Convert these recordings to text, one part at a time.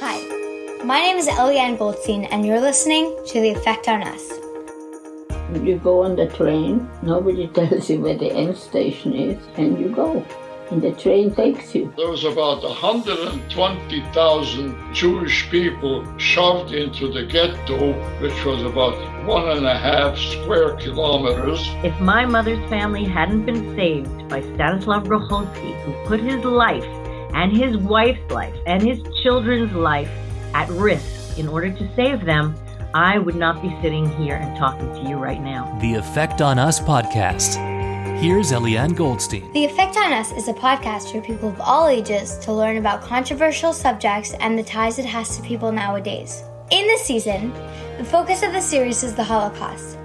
Hi, my name is Eliane Goldstein, and you're listening to The Effect on Us. When you go on the train, nobody tells you where the end station is, and you go. And the train takes you. There was about 120,000 Jewish people shoved into the ghetto, which was about one and a half square kilometers. If my mother's family hadn't been saved by Stanislav Grochowski, who put his life and his wife's life and his children's life at risk in order to save them, I would not be sitting here and talking to you right now. The Effect on Us podcast. Here's Eliane Goldstein. The Effect on Us is a podcast for people of all ages to learn about controversial subjects and the ties it has to people nowadays. In this season, the focus of the series is the Holocaust.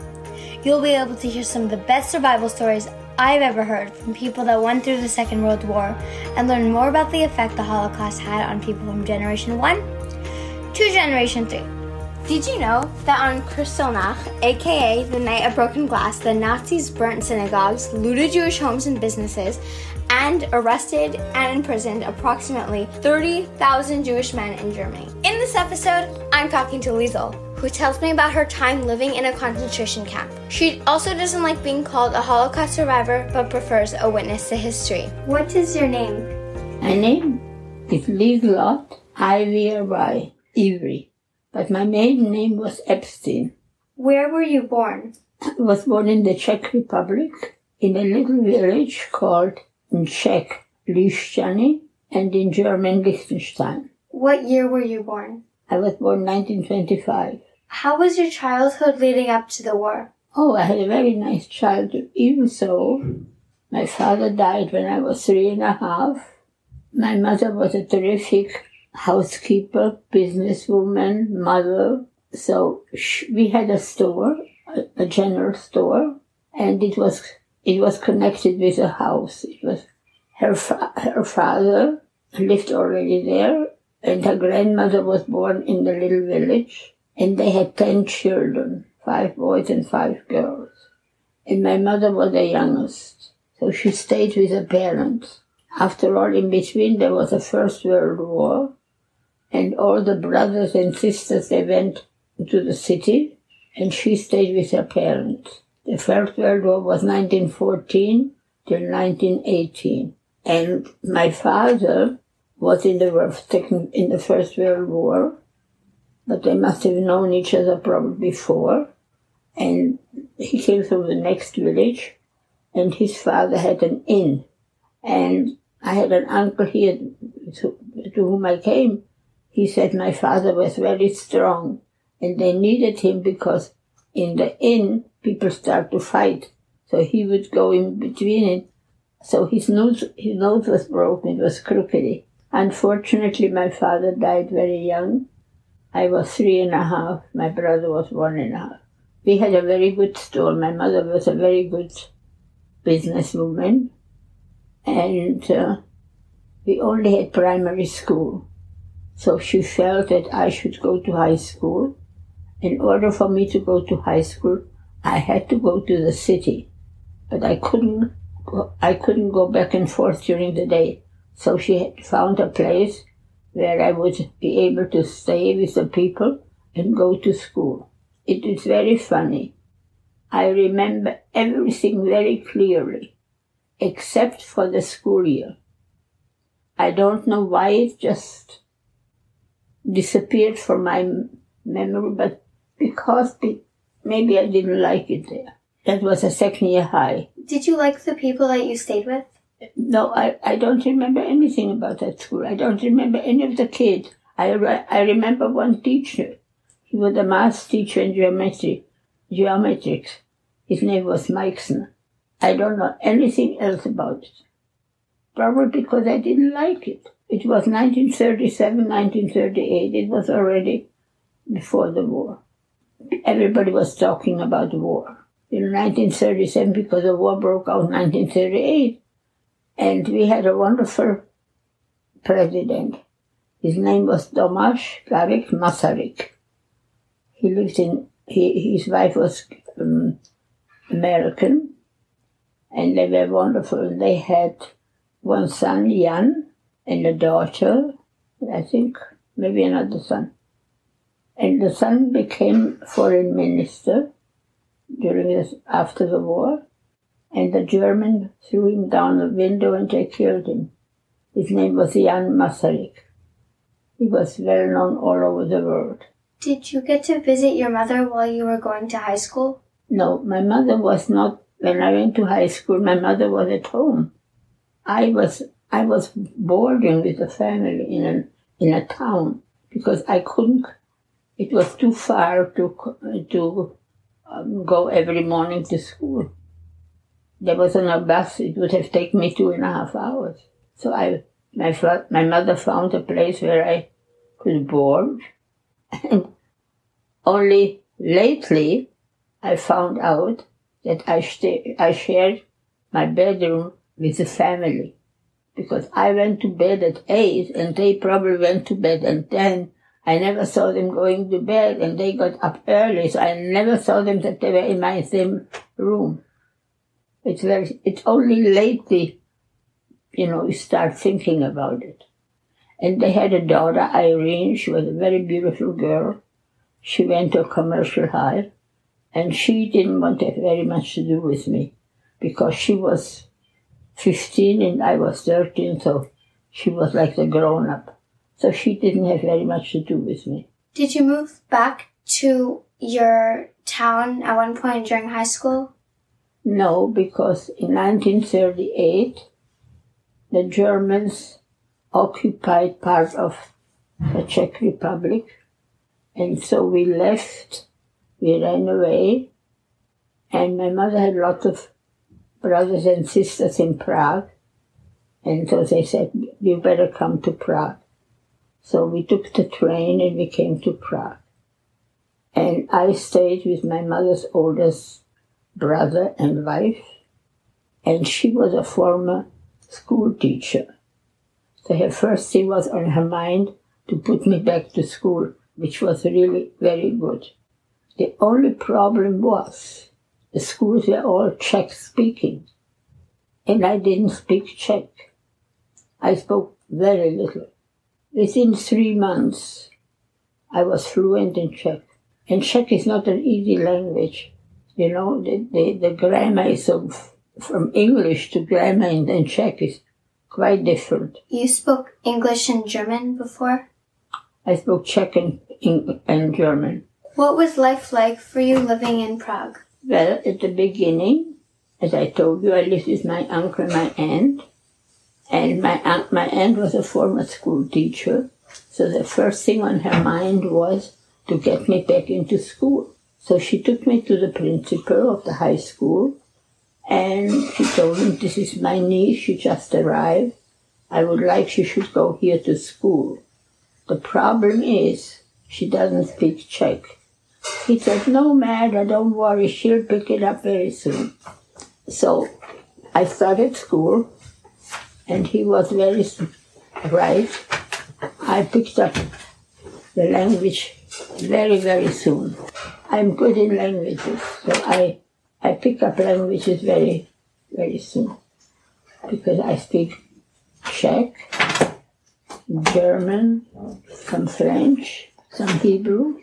You'll be able to hear some of the best survival stories I've ever heard from people that went through the Second World War and learn more about the effect the Holocaust had on people from Generation 1 to Generation 3. Did you know that on Kristallnacht, aka the Night of Broken Glass, the Nazis burnt synagogues, looted Jewish homes and businesses, and arrested and imprisoned approximately 30,000 Jewish men in Germany? In this episode, I'm talking to Lisl, who tells me about her time living in a concentration camp. She also doesn't like being called a Holocaust survivor, but prefers a witness to history. What is your name? My name is Liselotte Ivy Ivry, but my maiden name was Epstein. Where were you born? I was born in the Czech Republic in a little village called in Czech Lišťany and in German Liechtenstein. What year were you born? I was born 1925. How was your childhood leading up to the war? Oh, I had a very nice childhood. Even so, my father died when I was three and a half. My mother was a terrific housekeeper, businesswoman, mother. So we had a store, a, a general store, and it was it was connected with a house. It was her fa- her father lived already there, and her grandmother was born in the little village, and they had ten children, five boys and five girls. And my mother was the youngest, so she stayed with her parents. After all, in between there was the First World War, and all the brothers and sisters they went to the city, and she stayed with her parents. The First World War was 1914 till 1918, and my father was in the in the First World War, but they must have known each other probably before. And he came from the next village, and his father had an inn. And I had an uncle here to, to whom I came. He said my father was very strong, and they needed him because in the inn people start to fight. So he would go in between it. So his nose, his nose was broken. It was crooked. Unfortunately, my father died very young. I was three and a half. My brother was one and a half. We had a very good store. My mother was a very good businesswoman. And uh, we only had primary school. So she felt that I should go to high school. In order for me to go to high school, I had to go to the city. But I couldn't I couldn't go back and forth during the day. So she found a place where I would be able to stay with the people and go to school. It is very funny. I remember everything very clearly, except for the school year. I don't know why it just disappeared from my memory, but because maybe I didn't like it there. That was a second year high. Did you like the people that you stayed with? No, I, I don't remember anything about that school. I don't remember any of the kids. I, I remember one teacher. He was a math teacher in geometry, geometrics. His name was Meixner. I don't know anything else about it. Probably because I didn't like it. It was 1937, 1938. It was already before the war. Everybody was talking about the war. In 1937, because the war broke out in 1938, and we had a wonderful president. His name was Tomáš Garrigue Masaryk. He lived in, he, his wife was um, American, and they were wonderful. They had one son, Jan, and a daughter, I think maybe another son. And the son became foreign minister during this, after the war, and the German threw him down a window and they killed him. His name was Jan Masaryk. He was well known all over the world. Did you get to visit your mother while you were going to high school? No, my mother was not. When I went to high school, my mother was at home. I was I was boarding with a family in a in a town because I couldn't. It was too far to to um, go every morning to school. There wasn't a bus. It would have taken me two and a half hours. So I my my mother found a place where I could board, and only lately I found out that I, stay, I shared my bedroom with the family because I went to bed at eight and they probably went to bed at ten. I never saw them going to bed and they got up early, so I never saw them that they were in my same room. It's very, it's only lately, you know, you start thinking about it. And they had a daughter, Irene. She was a very beautiful girl. She went to a commercial high. And she didn't want to have very much to do with me because she was 15 and I was 13, so she was like the grown up. So she didn't have very much to do with me. Did you move back to your town at one point during high school? No, because in 1938, the Germans occupied part of the Czech Republic, and so we left we ran away, and my mother had lots of brothers and sisters in Prague, and so they said, You better come to Prague. So we took the train and we came to Prague. And I stayed with my mother's oldest brother and wife, and she was a former school teacher. So her first thing was on her mind to put me back to school, which was really very good. The only problem was the schools were all Czech speaking, and I didn't speak Czech. I spoke very little. Within three months, I was fluent in Czech. And Czech is not an easy language. You know, the, the, the grammar is of, from English to grammar in, in Czech is quite different. You spoke English and German before? I spoke Czech and, and German. What was life like for you living in Prague? Well, at the beginning, as I told you, I lived with my uncle and my aunt. And my aunt, my aunt was a former school teacher. So the first thing on her mind was to get me back into school. So she took me to the principal of the high school and she told him, this is my niece, she just arrived. I would like she should go here to school. The problem is she doesn't speak Czech. He said, No matter, don't worry, she'll pick it up very soon. So I started school, and he was very right. I picked up the language very, very soon. I'm good in languages, so I, I pick up languages very, very soon because I speak Czech, German, some French, some Hebrew,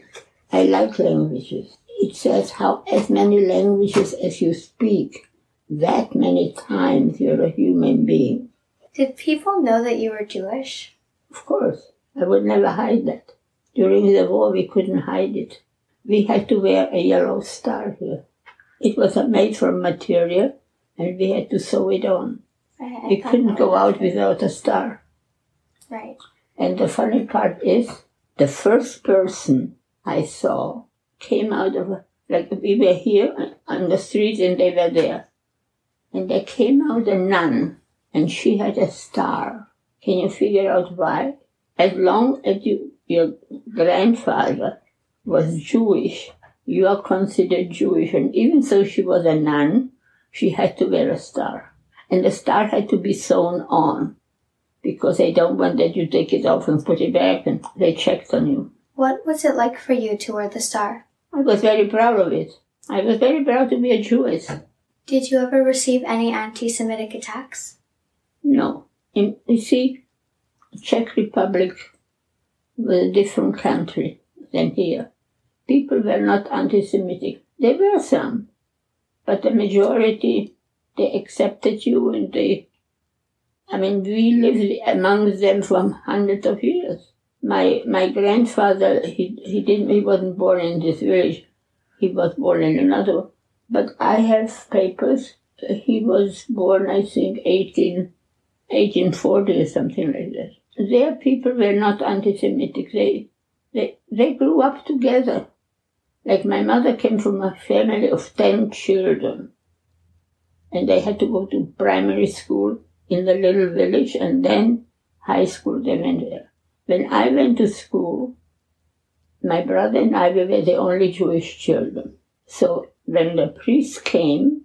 I like languages. It says how as many languages as you speak, that many times you're a human being. Did people know that you were Jewish? Of course. I would never hide that. During the war, we couldn't hide it. We had to wear a yellow star here. It was made from material, and we had to sew it on. I, we couldn't go out without a star. Right. And the funny part is, the first person I saw came out of, like we were here on the street and they were there. And there came out a nun and she had a star. Can you figure out why? As long as you, your grandfather was Jewish, you are considered Jewish. And even though she was a nun, she had to wear a star. And the star had to be sewn on because they don't want that you take it off and put it back and they checked on you. What was it like for you to wear the star? I was very proud of it. I was very proud to be a Jewess. Did you ever receive any anti-Semitic attacks? No. In, you see, Czech Republic was a different country than here. People were not anti-Semitic. There were some, but the majority, they accepted you and they, I mean, we lived among them for hundreds of years. My, my grandfather, he, he didn't, he wasn't born in this village. He was born in another, but I have papers. He was born, I think, 18, 1840 or something like that. Their people were not anti-Semitic. They, they, they grew up together. Like my mother came from a family of 10 children. And they had to go to primary school in the little village and then high school they went there. When I went to school, my brother and I we were the only Jewish children. So when the priest came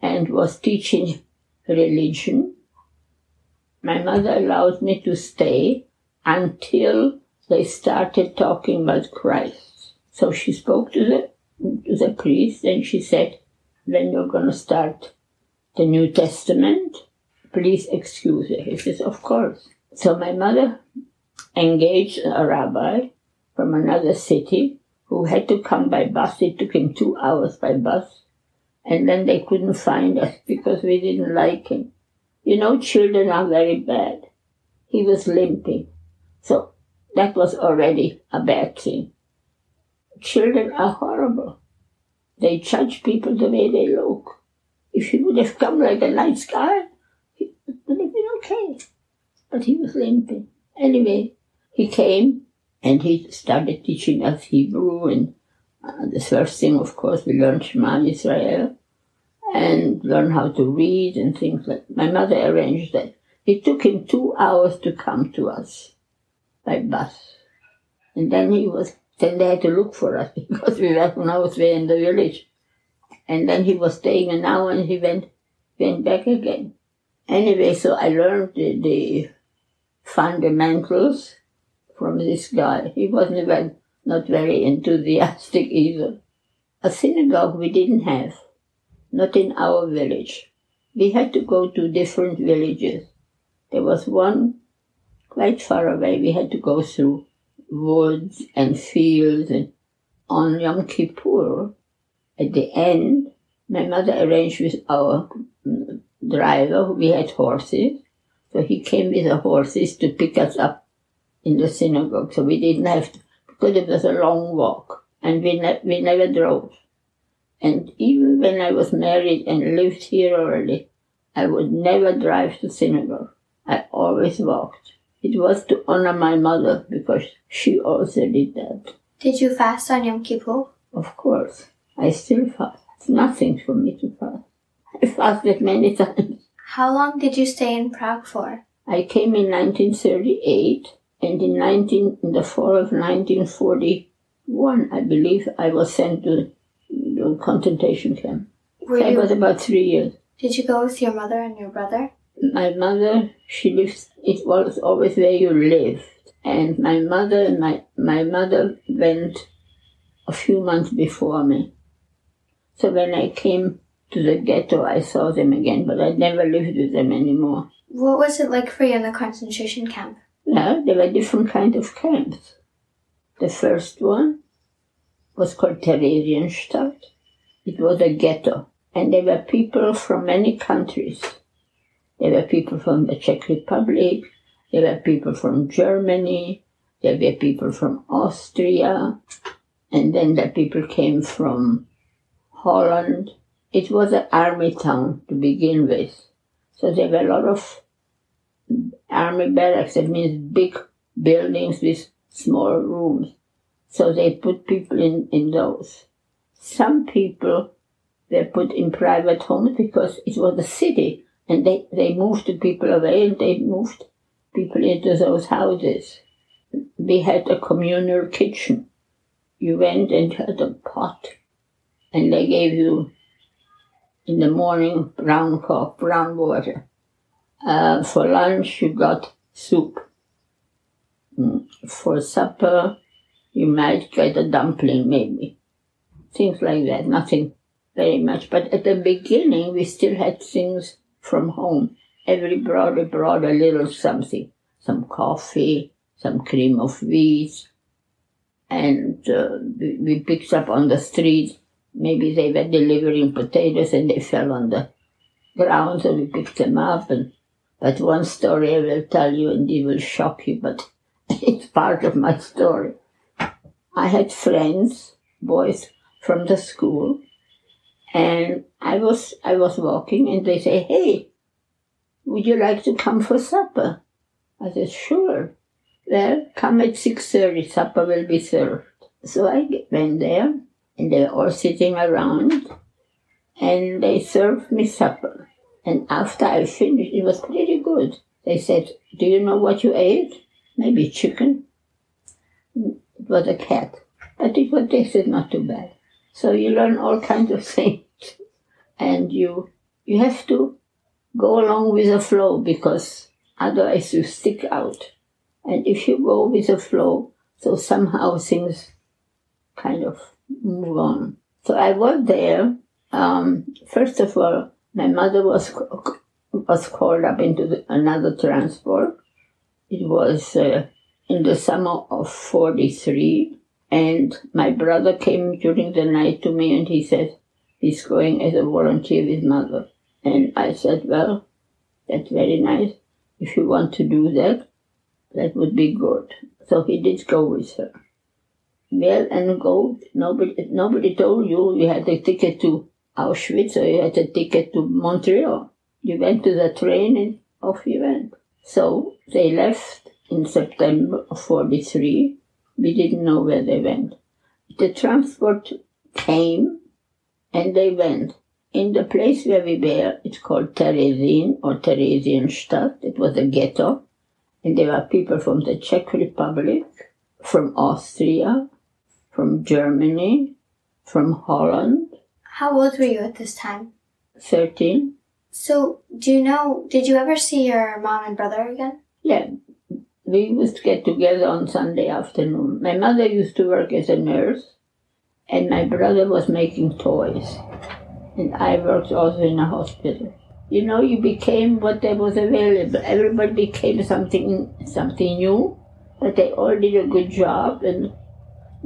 and was teaching religion, my mother allowed me to stay until they started talking about Christ. So she spoke to the, to the priest and she said, when you're going to start the New Testament, please excuse it. He says, of course. So my mother engaged a rabbi from another city who had to come by bus. It took him two hours by bus. And then they couldn't find us because we didn't like him. You know, children are very bad. He was limping. So that was already a bad thing. Children are horrible. They judge people the way they look. If he would have come like a nice guy, it would have been okay. But he was limping. Anyway, he came and he started teaching us Hebrew. And uh, the first thing, of course, we learned Shema Israel and learn how to read and things like My mother arranged that. It took him two hours to come to us by bus. And then he was, they had to look for us because we were there in the village. And then he was staying an hour and he went, went back again. Anyway, so I learned the, the fundamentals from this guy. He wasn't even, not very enthusiastic either. A synagogue we didn't have not in our village. We had to go to different villages. There was one quite far away. We had to go through woods and fields. And on Yom Kippur, at the end, my mother arranged with our mm, driver. We had horses. So he came with the horses to pick us up in the synagogue. So we didn't have to, because it was a long walk. And we, ne- we never drove. And even when I was married and lived here already, I would never drive to synagogue. I always walked. It was to honor my mother because she also did that. Did you fast on Yom Kippur? Of course. I still fast. It's nothing for me to fast. I fasted many times. How long did you stay in Prague for? I came in 1938 and in 19, in the fall of 1941, I believe, I was sent to the concentration camp. Were I you, was about three years. did you go with your mother and your brother? My mother, she lives, it was always where you lived. And my mother and my, my mother went a few months before me. So when I came to the ghetto, I saw them again, but I never lived with them anymore. What was it like for you in the concentration camp? Yeah, there were different kind of camps. The first one was called Theresienstadt. It was a ghetto, and there were people from many countries. There were people from the Czech Republic, there were people from Germany, there were people from Austria, and then the people came from Holland. It was an army town to begin with. So there were a lot of army barracks, that means big buildings with small rooms. So they put people in, in those. Some people were put in private homes because it was a city and they, they moved the people away and they moved people into those houses. We had a communal kitchen. You went and had a pot and they gave you in the morning brown coffee, brown water. Uh, for lunch you got soup. Mm, For supper you might get a dumpling maybe. Things like that, nothing very much. But at the beginning we still had things from home. Every brother brought a little something. Some coffee, some cream of wheat, and uh, we, we picked up on the street. Maybe they were delivering potatoes and they fell on the ground, so we picked them up. And but one story I will tell you, and it will shock you, but it's part of my story. I had friends, boys from the school, and I was I was walking, and they say, "Hey, would you like to come for supper?" I said, "Sure." Well, come at six thirty. Supper will be served. So I went there, and they were all sitting around, and they served me supper. And after I finished, it was pretty good. They said, "Do you know what you ate?" Maybe chicken. It was a cat, but it was tasted not too bad. So you learn all kinds of things, and you you have to go along with the flow because otherwise you stick out. And if you go with the flow, so somehow things kind of move on. So I was there. Um, first of all, my mother was was called up into the, another transport. It was uh, in the summer of '43, and my brother came during the night to me and he said he's going as a volunteer with mother. And I said, well, that's very nice. If you want to do that, that would be good. So he did go with her. Well, and go, nobody, nobody told you you had a ticket to Auschwitz or you had a ticket to Montreal. You went to the train and off you went. So they left in September of 43 we didn't know where they went. The transport came and they went. In the place where we were, it's called Terezin or Theresienstadt. It was a ghetto. And there were people from the Czech Republic, from Austria, from Germany, from Holland. How old were you at this time? 13. So, do you know, did you ever see your mom and brother again? Yeah, we used to get together on Sunday afternoon. My mother used to work as a nurse, and my brother was making toys. And I worked also in a hospital. You know, you became what there was available. Everybody became something something new, but they all did a good job. And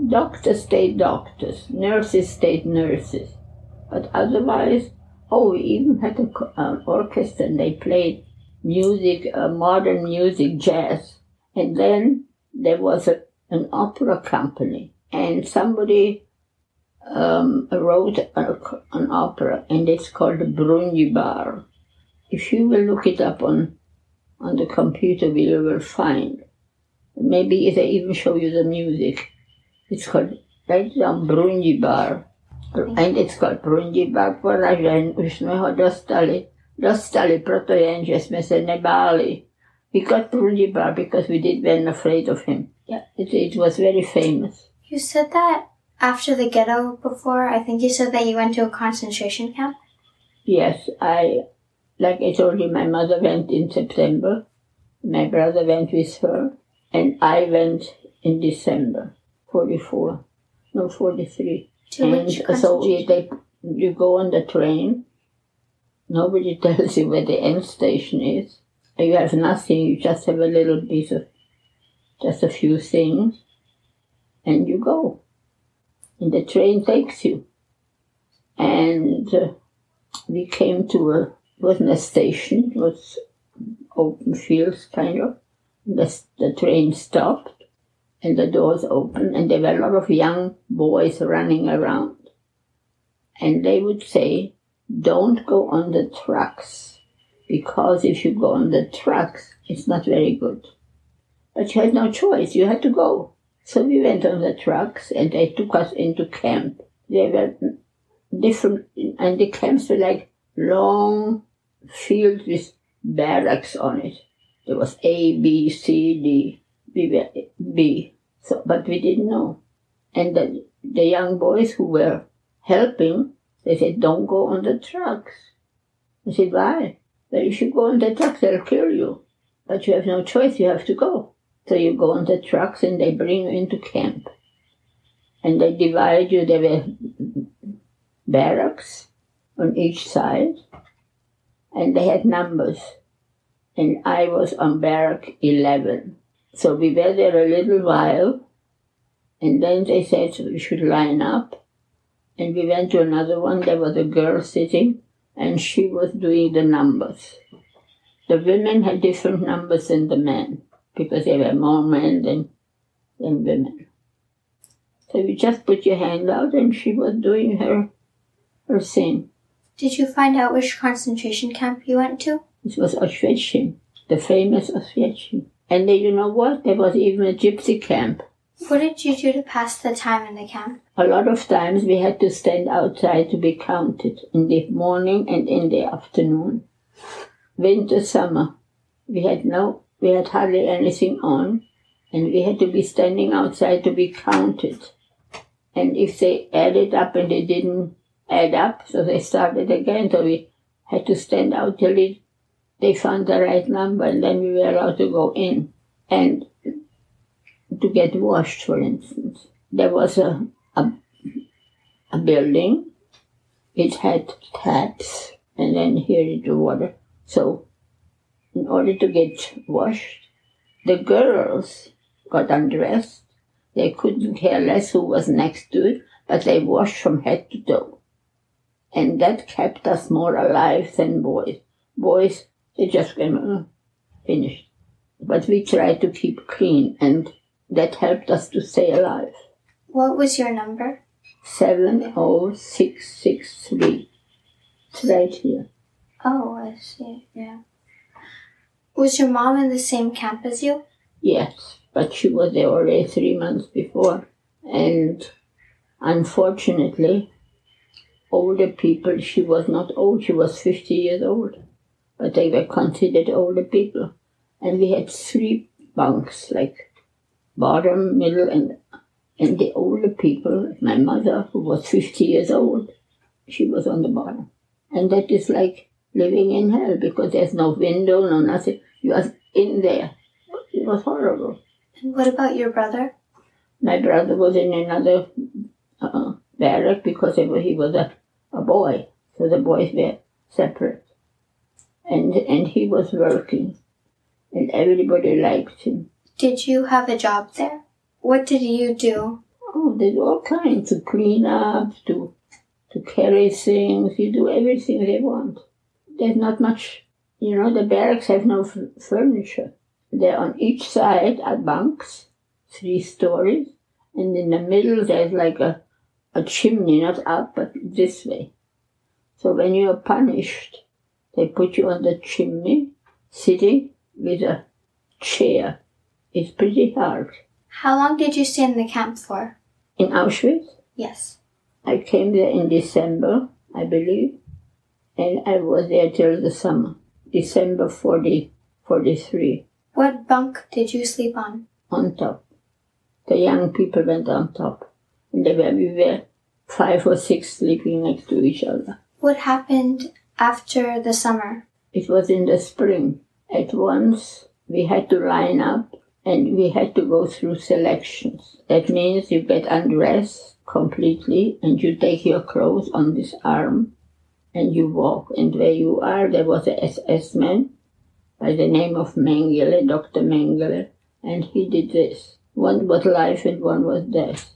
doctors stayed doctors, nurses stayed nurses. But otherwise, oh, we even had an um, orchestra, and they played music, uh, modern music, jazz and then there was a, an opera company, and somebody um, wrote a, an opera, and it's called Brundibar. If you will look it up on on the computer, you will find. Maybe they even show you the music. It's called right down Brundibar. And it's called Brundibar poražen. Už jsme ho dostali. Dostali, proto jsme se nebáli. We got Brundibar because we did weren't afraid of him. Yeah, it, it was very famous. You said that after the ghetto before. I think you said that you went to a concentration camp. Yes, I, like I told you, my mother went in September. My brother went with her, and I went in December, 44, no, 43. To and which so you, they, you go on the train. Nobody tells you where the end station is you have nothing, you just have a little piece of, just a few things, and you go. And the train takes you. And uh, we came to a, wasn't a station, it was open fields kind of. The, the train stopped and the doors opened and there were a lot of young boys running around. And they would say, don't go on the trucks because if you go on the trucks, it's not very good. But you had no choice, you had to go. So we went on the trucks and they took us into camp. They were different, and the camps were like long fields with barracks on it. There was A, B, C, D. We were B. So, but we didn't know. And the, the young boys who were helping, they said, don't go on the trucks. I said, why? that you should go on the trucks, they'll kill you. But you have no choice, you have to go. So you go on the trucks and they bring you into camp. And they divide you, there were barracks on each side, and they had numbers. And I was on barrack 11. So we were there a little while, and then they said we should line up. And we went to another one. There was a girl sitting, and she was doing the numbers. The women had different numbers than the men because there were more men than, than women. So you just put your hand out, and she was doing her her thing. Did you find out which concentration camp you went to? It was Auschwitz, the famous Auschwitz. And then, you know what? There was even a gypsy camp. What did you do to pass the time in the camp? A lot of times we had to stand outside to be counted in the morning and in the afternoon. Winter, summer, we had no, we had hardly anything on, and we had to be standing outside to be counted. And if they added up and they didn't add up, so they started again, so we had to stand out till it, they found the right number, and then we were allowed to go in. And to get washed, for instance. There was a, a, a building, it had taps, and then here is the water. So, in order to get washed, the girls got undressed. They couldn't care less who was next to it, but they washed from head to toe. And that kept us more alive than boys. Boys, they just came, uh, finished. But we tried to keep clean, and that helped us to stay alive. What was your number? 70663. It's right here. Oh, I see. Yeah. Was your mom in the same camp as you? Yes, but she was there already three months before. And unfortunately, older people, she was not old, she was 50 years old. But they were considered older people. And we had three bunks, like bottom, middle, and and the older people, my mother, who was 50 years old, she was on the bottom. And that is like living in hell because there's no window, no nothing. You are in there. It was horrible. And what about your brother? My brother was in another uh, barrack because he was a, a boy. So the boys were separate. And, and he was working. And everybody liked him. Did you have a job there? What did you do? Oh, there's all kinds to clean up, to to carry things. You do everything they want. There's not much, you know. The barracks have no f- furniture. There on each side are bunks, three stories, and in the middle there's like a a chimney, not up, but this way. So when you are punished, they put you on the chimney, sitting with a chair. It's pretty hard. How long did you stay in the camp for? In Auschwitz, Yes. I came there in December, I believe, and I was there till the summer, December 40, 43, What bunk did you sleep on? on top. The young people went on top, and there were, we were five or six sleeping next to each other. What happened after the summer? It was in the spring. At once, we had to line up and we had to go through selections. That means you get undressed completely and you take your clothes on this arm and you walk. And where you are, there was a SS man by the name of Mengele, Dr. Mengele, and he did this. One was life and one was death.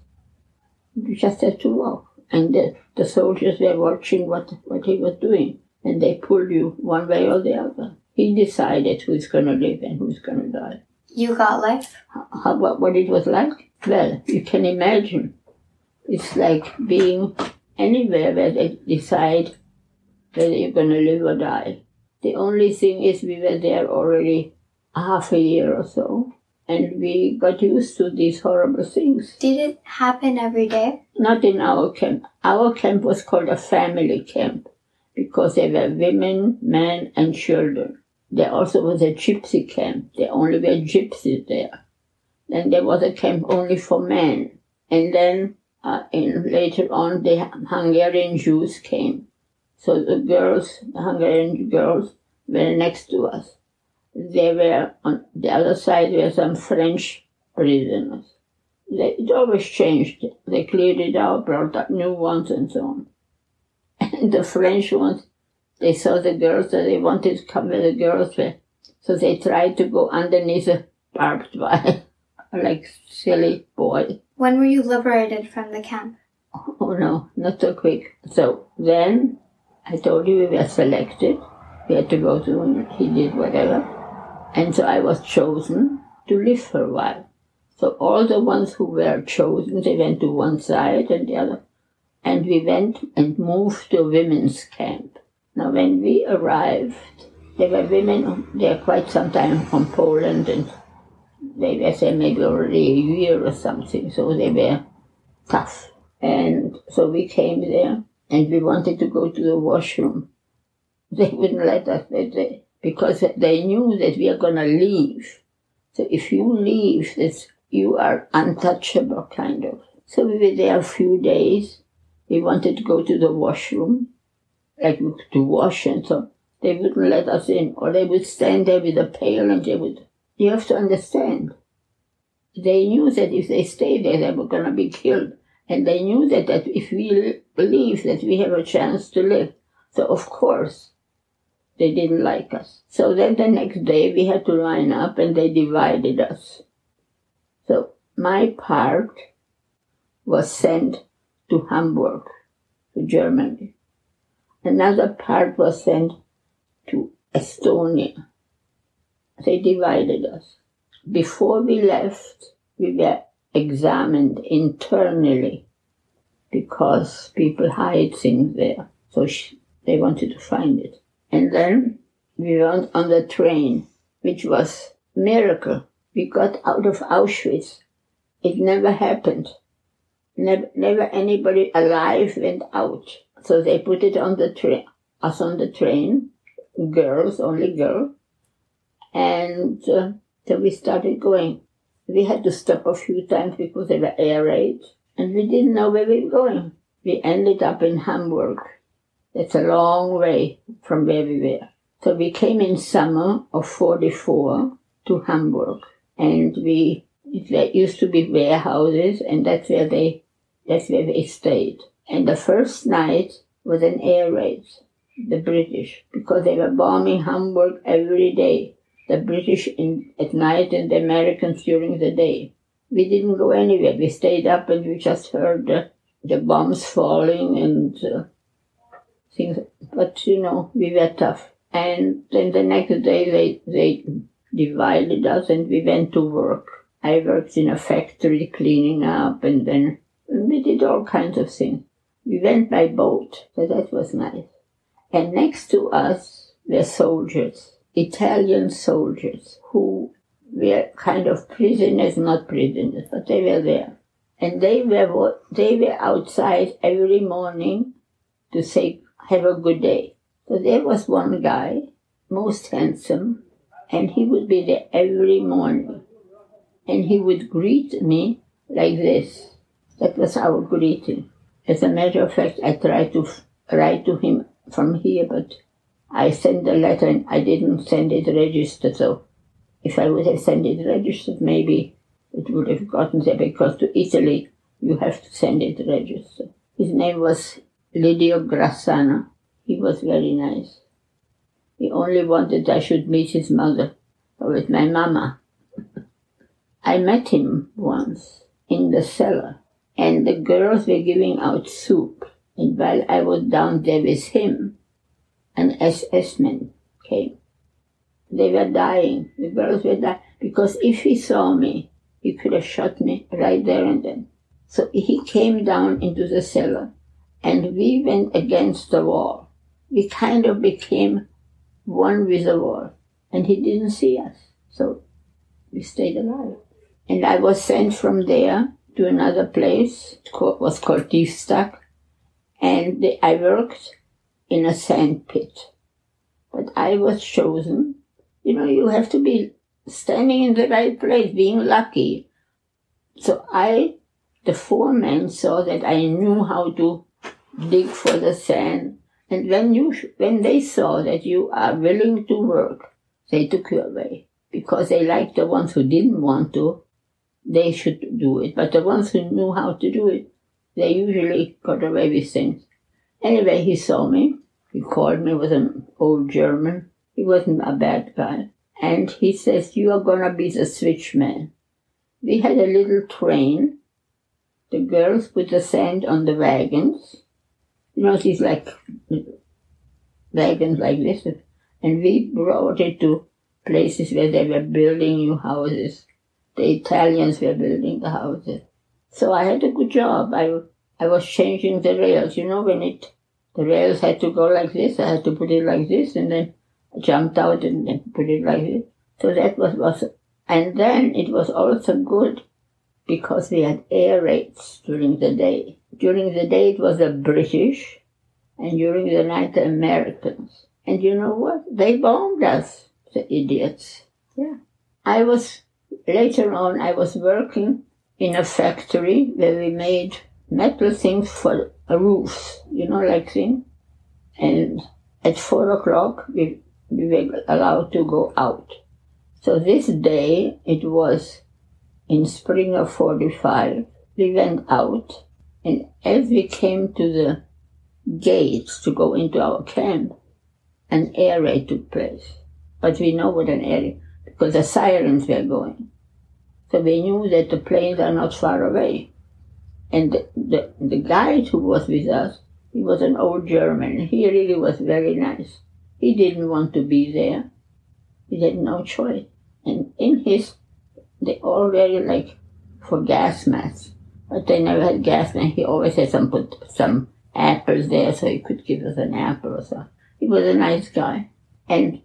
You just had to walk. And the, the soldiers were watching what, what he was doing. And they pulled you one way or the other. He decided who's going to live and who's going to die. You got life? How, what, what it was like? Well, you can imagine. It's like being anywhere where they decide whether you're going to live or die. The only thing is we were there already half a year or so, and we got used to these horrible things. Did it happen every day? Not in our camp. Our camp was called a family camp because there were women, men, and children. There also was a gypsy camp. There only were gypsies there. Then there was a camp only for men. And then uh, in, later on, the Hungarian Jews came. So the girls, the Hungarian girls, were next to us. They were on the other side were some French prisoners. They, it always changed. They cleared it out, brought up new ones, and so on. And the French ones, they saw the girls, so they wanted to come where the girls were. So they tried to go underneath the barbed wire, like silly boy. When were you liberated from the camp? Oh no, not so quick. So then I told you we were selected. We had to go to, him, he did whatever. And so I was chosen to live for a while. So all the ones who were chosen, they went to one side and the other. And we went and moved to a women's camp. Now when we arrived, there were women there quite some time from Poland and they were there maybe already a year or something, so they were tough. And so we came there and we wanted to go to the washroom. They wouldn't let us they, because they knew that we are going to leave. So if you leave, that you are untouchable, kind of. So we were there a few days. We wanted to go to the washroom, like to wash and so. They wouldn't let us in, or they would stand there with a pail and they would. You have to understand. They knew that if they stayed there, they were going to be killed. And they knew that, that if we believe that we have a chance to live. So of course, they didn't like us. So then the next day we had to line up and they divided us. So my part was sent to Hamburg, to Germany. Another part was sent to Estonia. They divided us. Before we left, we were examined internally because people hide things there. So she, they wanted to find it. And then we went on the train, which was miracle. We got out of Auschwitz. It never happened. Never, never anybody alive went out. So they put it on the train, us on the train, girls, only girls. And uh, so we started going. We had to stop a few times because there were air raids, and we didn't know where we were going. We ended up in Hamburg. It's a long way from where we were. So we came in summer of 44 to Hamburg, and we, there used to be warehouses, and that's where they, that's where they stayed. And the first night was an air raid, the British, because they were bombing Hamburg every day the British in, at night and the Americans during the day. We didn't go anywhere. We stayed up and we just heard the, the bombs falling and uh, things. But you know, we were tough. And then the next day they they divided us and we went to work. I worked in a factory cleaning up and then we did all kinds of things. We went by boat, so that was nice. And next to us were soldiers Italian soldiers who were kind of prisoners, not prisoners, but they were there. And they were, they were outside every morning to say, have a good day. So there was one guy, most handsome, and he would be there every morning. And he would greet me like this. That was our greeting. As a matter of fact, I tried to write to him from here, but I sent the letter and I didn't send it registered. So if I would have sent it registered, maybe it would have gotten there because to Italy you have to send it registered. His name was Lidio Grassana. He was very nice. He only wanted I should meet his mother with my mama. I met him once in the cellar and the girls were giving out soup. And while I was down there with him, and SS men came. They were dying. The girls were dying. Because if he saw me, he could have shot me right there and then. So he came down into the cellar and we went against the wall. We kind of became one with the wall and he didn't see us. So we stayed alive. And I was sent from there to another place. It was called Tiefstack. And I worked in a sand pit. But I was chosen. You know, you have to be standing in the right place, being lucky. So I, the foreman saw that I knew how to dig for the sand. And when you, when they saw that you are willing to work, they took you away because they liked the ones who didn't want to. They should do it, but the ones who knew how to do it, they usually got away with things. Anyway, he saw me. He called me with an old German. He wasn't a bad guy. and he says, You are gonna be the switchman. We had a little train. The girls put the sand on the wagons. You know, these like wagons like this. And we brought it to places where they were building new houses. The Italians were building the houses. So I had a good job. I, I was changing the rails. You know, when it, the rails had to go like this, I had to put it like this, and then I jumped out and then put it like this. So that was, was, and then it was also good because we had air raids during the day. During the day it was the British, and during the night the Americans. And you know what? They bombed us, the idiots. Yeah. I was, later on, I was working in a factory where we made metal things for roofs, you know, like thing. And at four o'clock, we, we were allowed to go out. So this day, it was in spring of 45, we went out, and as we came to the gates to go into our camp, an air raid took place. But we know what an air raid, because the sirens were going. So we knew that the planes are not far away. And the, the, the guide who was with us, he was an old German. He really was very nice. He didn't want to be there. He had no choice. And in his, they all very like for gas masks, but they never had gas masks. He always had some put some apples there so he could give us an apple or so. He was a nice guy. And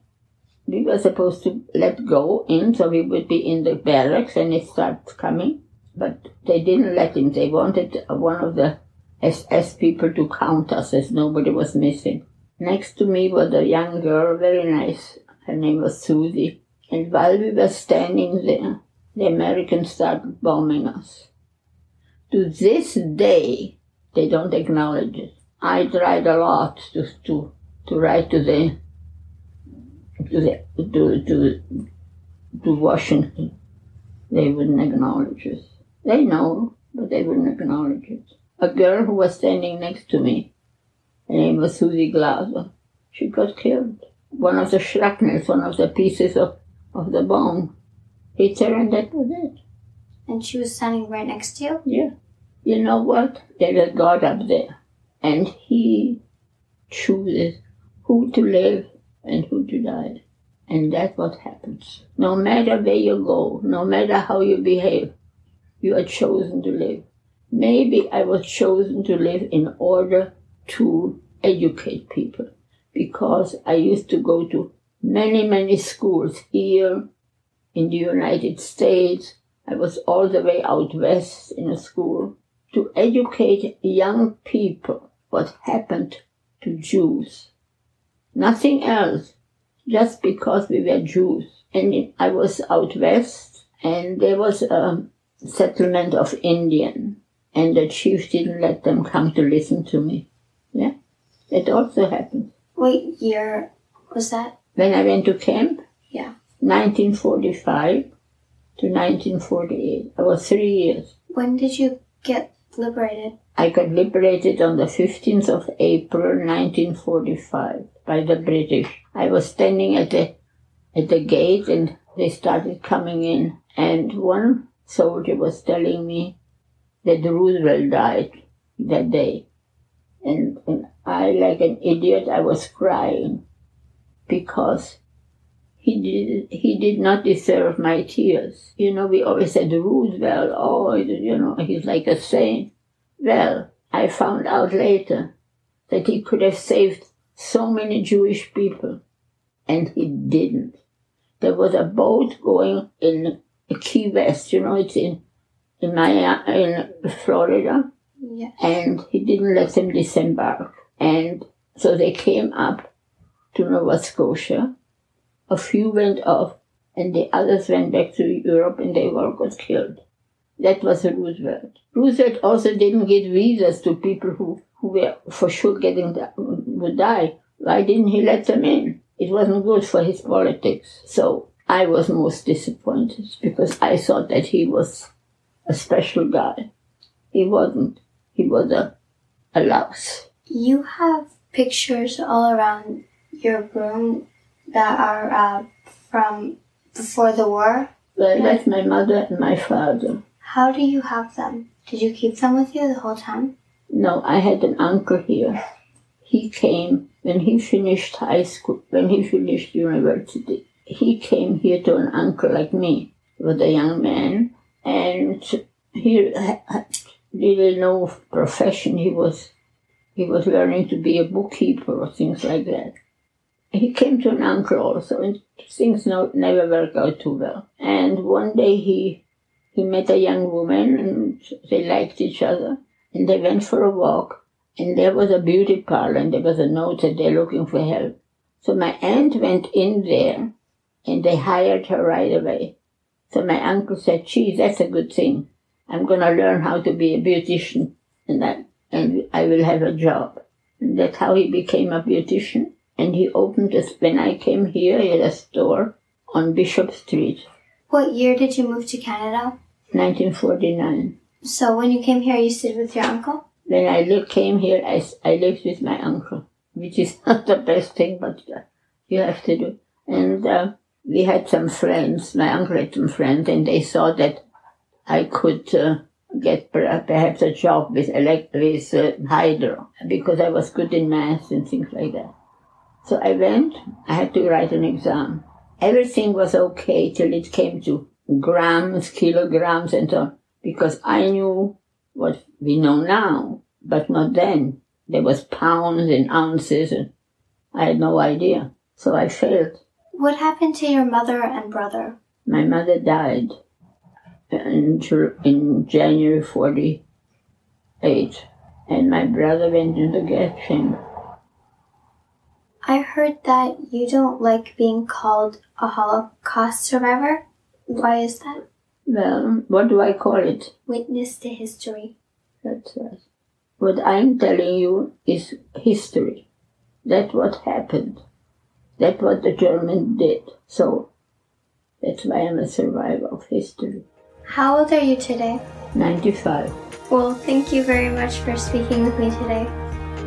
we were supposed to let go in so we would be in the barracks and it starts coming. But they didn't let him. They wanted one of the SS people to count us as nobody was missing. Next to me was a young girl, very nice. Her name was Susie. And while we were standing there, the Americans started bombing us. To this day, they don't acknowledge it. I tried a lot to, to, to write to the, to the, to, to, to Washington. They wouldn't acknowledge it. They know, but they wouldn't acknowledge it. A girl who was standing next to me, her name was Susie Glaser, she got killed. One of the shrapnels, one of the pieces of, of the bone, hit her and that was it. And she was standing right next to you? Yeah. You know what? There is a God up there, and He chooses who to live and who to die. And that's what happens. No matter where you go, no matter how you behave, you are chosen to live. Maybe I was chosen to live in order to educate people because I used to go to many, many schools here in the United States. I was all the way out west in a school to educate young people what happened to Jews. Nothing else, just because we were Jews. And I was out west, and there was a settlement of Indian, and the chief didn't let them come to listen to me. Yeah, that also happened. What year was that? When I went to camp, Yeah. 1945 to 1948. I was three years. When did you get liberated? I got liberated on the 15th of April 1945 by the British. I was standing at the at the gate and they started coming in and one soldier was telling me that Roosevelt died that day. And, and I, like an idiot, I was crying because he did, he did not deserve my tears. You know, we always said Roosevelt, oh, you know, he's like a saint. Well, I found out later that he could have saved so many Jewish people, and he didn't. There was a boat going in Key West, you know, it's in in Miami, uh, in Florida, Yeah. and he didn't let them disembark. And so they came up to Nova Scotia. A few went off, and the others went back to Europe, and they all got killed. That was Roosevelt. Roosevelt also didn't give visas to people who, who were for sure getting the, would die. Why didn't he let them in? It wasn't good for his politics. So I was most disappointed because I thought that he was a special guy. He wasn't. He was a, a louse. You have pictures all around your room that are uh, from before the war? Well, that's my mother and my father. How do you have them? Did you keep them with you the whole time? No, I had an uncle here. He came when he finished high school, when he finished university. He came here to an uncle like me, with a young man, and he didn't know profession. He was he was learning to be a bookkeeper or things like that. He came to an uncle also, and things no, never worked out too well. And one day he he met a young woman, and they liked each other, and they went for a walk. And there was a beauty parlor, and there was a note that they're looking for help. So my aunt went in there, and they hired her right away. So my uncle said, "Gee, that's a good thing. I'm going to learn how to be a beautician, and that, and I will have a job." And that's how he became a beautician. And he opened this. When I came here, he had a store on Bishop Street, What year did you move to Canada? 1949. So when you came here, you stayed with your uncle? When I li- came here, I, I lived with my uncle, which is not the best thing, but uh, you have to do. And uh, we had some friends. My uncle had some friends, and they saw that I could uh, get perhaps a job with elect- with uh, hydro because I was good in math and things like that. So I went. I had to write an exam. Everything was okay till it came to grams, kilograms, and so on, because I knew what we know now, but not then. There was pounds and ounces, and I had no idea. So I failed. What happened to your mother and brother? My mother died in, in January 48, and my brother went into the gas chamber. I heard that you don't like being called a Holocaust survivor. Why is that? Well, what do I call it? Witness to history. That's right. What I'm telling you is history. That's what happened. That's what the Germans did. So that's why I'm a survivor of history. How old are you today? 95. Well, thank you very much for speaking with me today.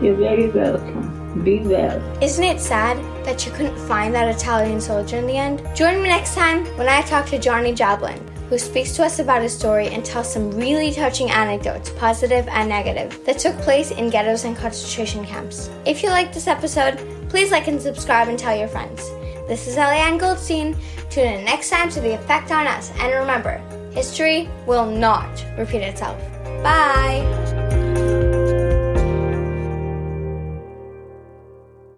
You're very welcome. Be well. Isn't it sad that you couldn't find that Italian soldier in the end? Join me next time when I talk to Johnny Jablin, who speaks to us about his story and tells some really touching anecdotes, positive and negative, that took place in ghettos and concentration camps. If you liked this episode, please like and subscribe and tell your friends. This is Eliane Goldstein. Tune in next time to The Effect on Us, and remember, history will not repeat itself. Bye!